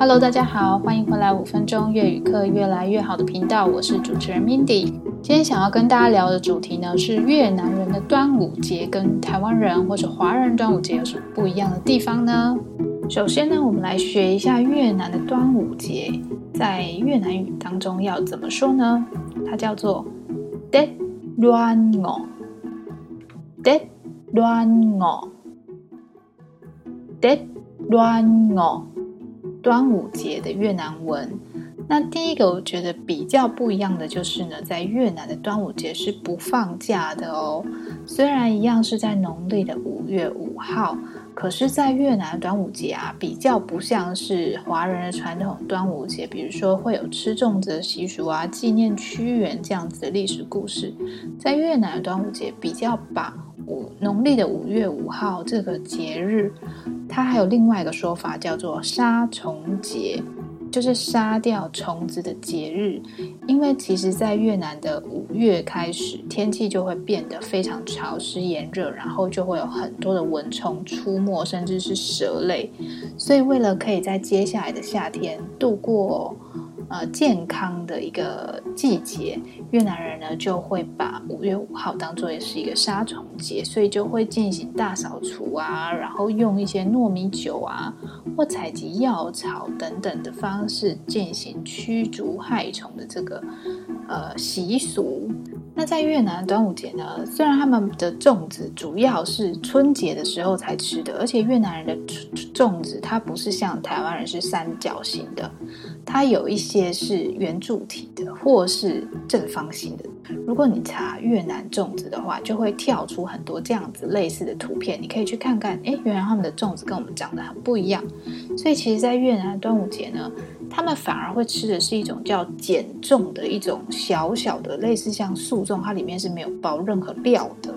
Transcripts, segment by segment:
Hello，大家好，欢迎回来五分钟粤语课越来越好的频道，我是主持人 Mindy。今天想要跟大家聊的主题呢，是越南人的端午节跟台湾人或者华人端午节有什么不一样的地方呢？首先呢，我们来学一下越南的端午节，在越南语当中要怎么说呢？它叫做 Tết Đoan Ngọ，Tết Đoan Ngọ，Tết Đoan Ngọ。端午节的越南文，那第一个我觉得比较不一样的就是呢，在越南的端午节是不放假的哦。虽然一样是在农历的五月五号，可是，在越南的端午节啊，比较不像是华人的传统端午节，比如说会有吃粽子习俗啊，纪念屈原这样子的历史故事。在越南的端午节比较把五农历的五月五号这个节日。它还有另外一个说法，叫做杀虫节，就是杀掉虫子的节日。因为其实，在越南的五月开始，天气就会变得非常潮湿炎热，然后就会有很多的蚊虫出没，甚至是蛇类。所以，为了可以在接下来的夏天度过。呃，健康的一个季节，越南人呢就会把五月五号当做也是一个杀虫节，所以就会进行大扫除啊，然后用一些糯米酒啊，或采集药草等等的方式进行驱逐害虫的这个呃习俗。那在越南端午节呢，虽然他们的粽子主要是春节的时候才吃的，而且越南人的粽子它不是像台湾人是三角形的，它有一些是圆柱体的，或是正方形的。如果你查越南粽子的话，就会跳出很多这样子类似的图片，你可以去看看。诶，原来他们的粽子跟我们长得很不一样。所以其实，在越南的端午节呢。他们反而会吃的是一种叫减重的一种小小的，类似像素粽，它里面是没有包任何料的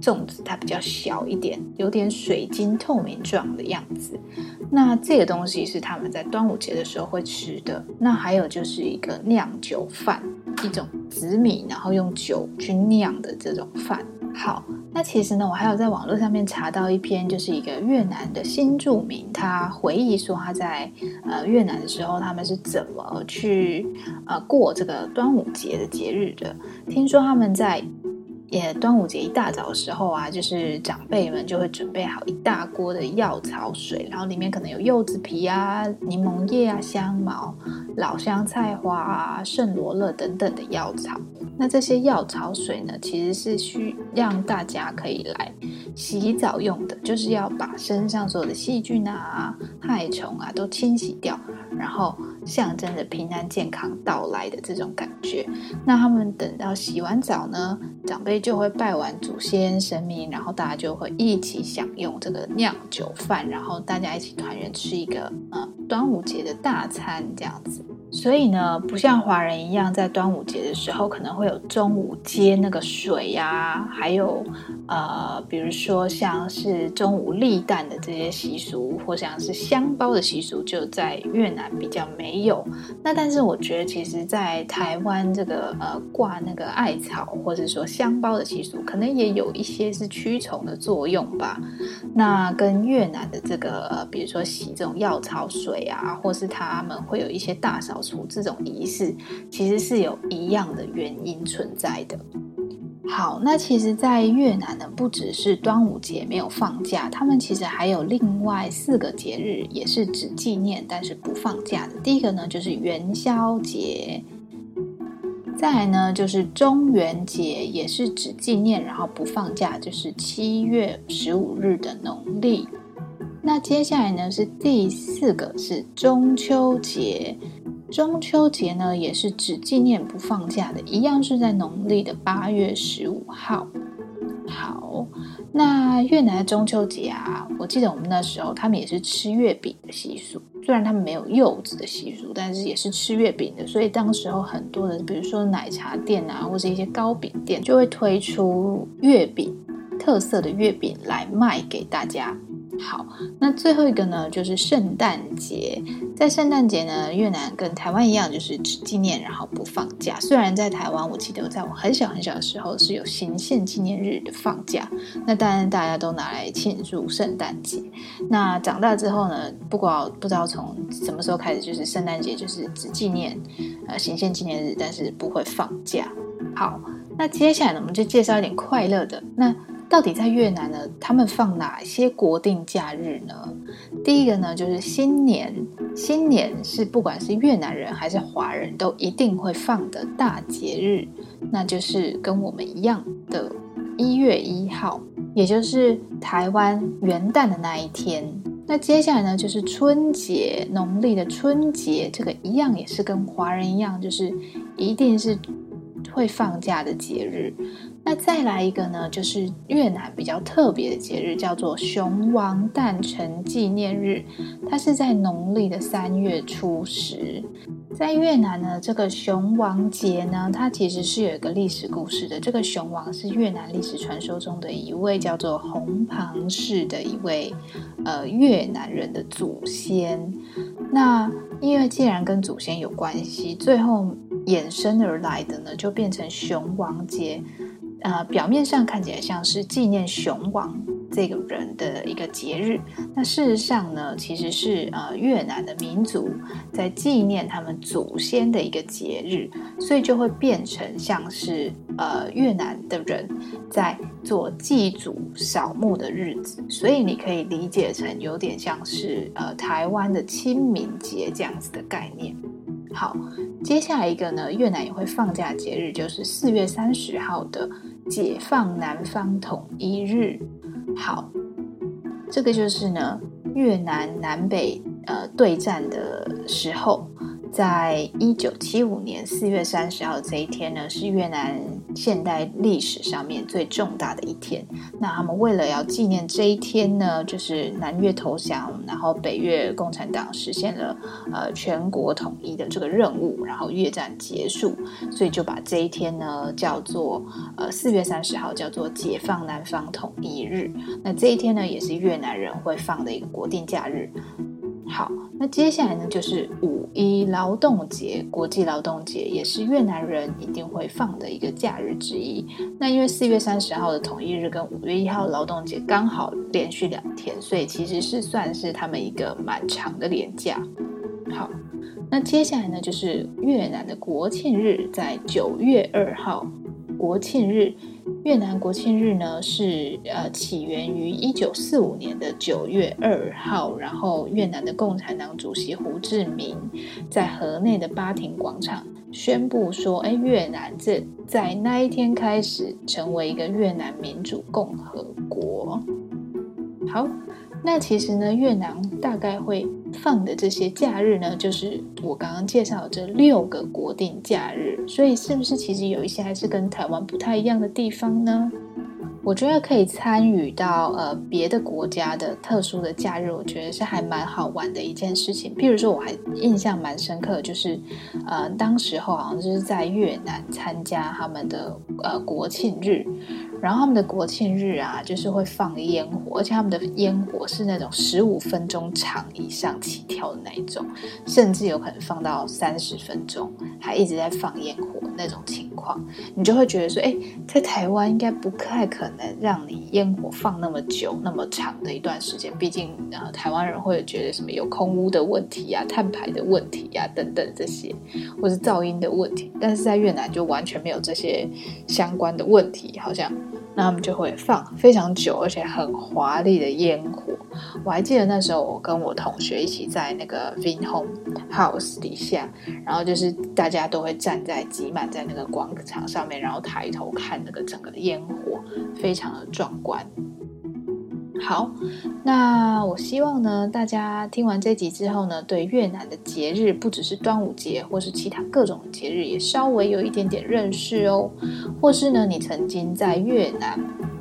粽子，它比较小一点，有点水晶透明状的样子。那这个东西是他们在端午节的时候会吃的。那还有就是一个酿酒饭，一种紫米，然后用酒去酿的这种饭。好，那其实呢，我还有在网络上面查到一篇，就是一个越南的新著名，他回忆说他在呃越南的时候，他们是怎么去呃过这个端午节的节日的。听说他们在也端午节一大早的时候啊，就是长辈们就会准备好一大锅的药草水，然后里面可能有柚子皮啊、柠檬叶啊、香茅、老香菜花啊、圣罗勒等等的药草。那这些药草水呢，其实是需让大家可以来洗澡用的，就是要把身上所有的细菌啊、害虫啊都清洗掉，然后象征着平安健康到来的这种感觉。那他们等到洗完澡呢，长辈就会拜完祖先神明，然后大家就会一起享用这个酿酒饭，然后大家一起团圆吃一个呃端午节的大餐这样子。所以呢，不像华人一样，在端午节的时候可能会有中午接那个水呀、还有呃，比如说像是中午立蛋的这些习俗，或像是香包的习俗，就在越南比较没有。那但是我觉得，其实，在台湾这个呃挂那个艾草，或者说香包的习俗，可能也有一些是驱虫的作用吧。那跟越南的这个，比如说洗这种药草水啊，或是他们会有一些大扫扫。除这种仪式，其实是有一样的原因存在的。好，那其实，在越南呢，不只是端午节没有放假，他们其实还有另外四个节日，也是只纪念但是不放假的。第一个呢，就是元宵节；再来呢，就是中元节，也是只纪念然后不放假，就是七月十五日的农历。那接下来呢，是第四个，是中秋节。中秋节呢，也是只纪念不放假的，一样是在农历的八月十五号。好，那越南的中秋节啊，我记得我们那时候他们也是吃月饼的习俗，虽然他们没有柚子的习俗，但是也是吃月饼的。所以当时候很多的，比如说奶茶店啊，或者一些糕饼店，就会推出月饼特色的月饼来卖给大家。好，那最后一个呢，就是圣诞节。在圣诞节呢，越南跟台湾一样，就是只纪念，然后不放假。虽然在台湾，我记得在我很小很小的时候是有行宪纪念日的放假，那当然大家都拿来庆祝圣诞节。那长大之后呢，不管不知道从什么时候开始，就是圣诞节就是只纪念呃行宪纪念日，但是不会放假。好，那接下来呢，我们就介绍一点快乐的那。到底在越南呢，他们放哪些国定假日呢？第一个呢，就是新年。新年是不管是越南人还是华人都一定会放的大节日，那就是跟我们一样的一月一号，也就是台湾元旦的那一天。那接下来呢，就是春节，农历的春节，这个一样也是跟华人一样，就是一定是会放假的节日。那再来一个呢，就是越南比较特别的节日，叫做雄王诞辰纪念日。它是在农历的三月初十。在越南呢，这个雄王节呢，它其实是有一个历史故事的。这个雄王是越南历史传说中的一位叫做红庞氏的一位呃越南人的祖先。那因为既然跟祖先有关系，最后衍生而来的呢，就变成雄王节。呃，表面上看起来像是纪念雄王这个人的一个节日，那事实上呢，其实是呃越南的民族在纪念他们祖先的一个节日，所以就会变成像是呃越南的人在做祭祖扫墓的日子，所以你可以理解成有点像是呃台湾的清明节这样子的概念。好，接下来一个呢，越南也会放假节日，就是四月三十号的解放南方统一日。好，这个就是呢，越南南北呃对战的时候。在一九七五年四月三十号这一天呢，是越南现代历史上面最重大的一天。那他们为了要纪念这一天呢，就是南越投降，然后北越共产党实现了呃全国统一的这个任务，然后越战结束，所以就把这一天呢叫做呃四月三十号叫做解放南方统一日。那这一天呢，也是越南人会放的一个国定假日。好，那接下来呢，就是五一劳动节，国际劳动节也是越南人一定会放的一个假日之一。那因为四月三十号的统一日跟五月一号劳动节刚好连续两天，所以其实是算是他们一个蛮长的连假。好，那接下来呢，就是越南的国庆日，在九月二号，国庆日。越南国庆日呢，是呃起源于一九四五年的九月二号，然后越南的共产党主席胡志明在河内的巴亭广场宣布说，哎，越南这在那一天开始成为一个越南民主共和国。好。那其实呢，越南大概会放的这些假日呢，就是我刚刚介绍的这六个国定假日，所以是不是其实有一些还是跟台湾不太一样的地方呢？我觉得可以参与到呃别的国家的特殊的假日，我觉得是还蛮好玩的一件事情。譬如说，我还印象蛮深刻，就是呃当时候好像就是在越南参加他们的呃国庆日。然后他们的国庆日啊，就是会放烟火，而且他们的烟火是那种十五分钟长以上起跳的那一种，甚至有可能放到三十分钟，还一直在放烟火那种情况，你就会觉得说，哎，在台湾应该不太可能让你烟火放那么久、那么长的一段时间，毕竟呃，台湾人会觉得什么有空屋的问题呀、碳排的问题呀等等这些，或是噪音的问题，但是在越南就完全没有这些相关的问题，好像。那他们就会放非常久，而且很华丽的烟火。我还记得那时候，我跟我同学一起在那个 Vinhome House 底下，然后就是大家都会站在挤满在那个广场上面，然后抬头看那个整个的烟火，非常的壮观。好，那我希望呢，大家听完这集之后呢，对越南的节日，不只是端午节，或是其他各种节日，也稍微有一点点认识哦。或是呢，你曾经在越南，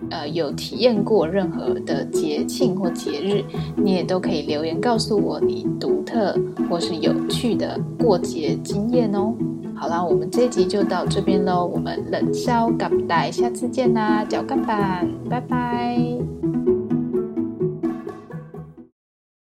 呃，有体验过任何的节庆或节日，你也都可以留言告诉我你独特或是有趣的过节经验哦。好啦，我们这集就到这边喽，我们冷笑干不带，下次见啦，脚干板，拜拜。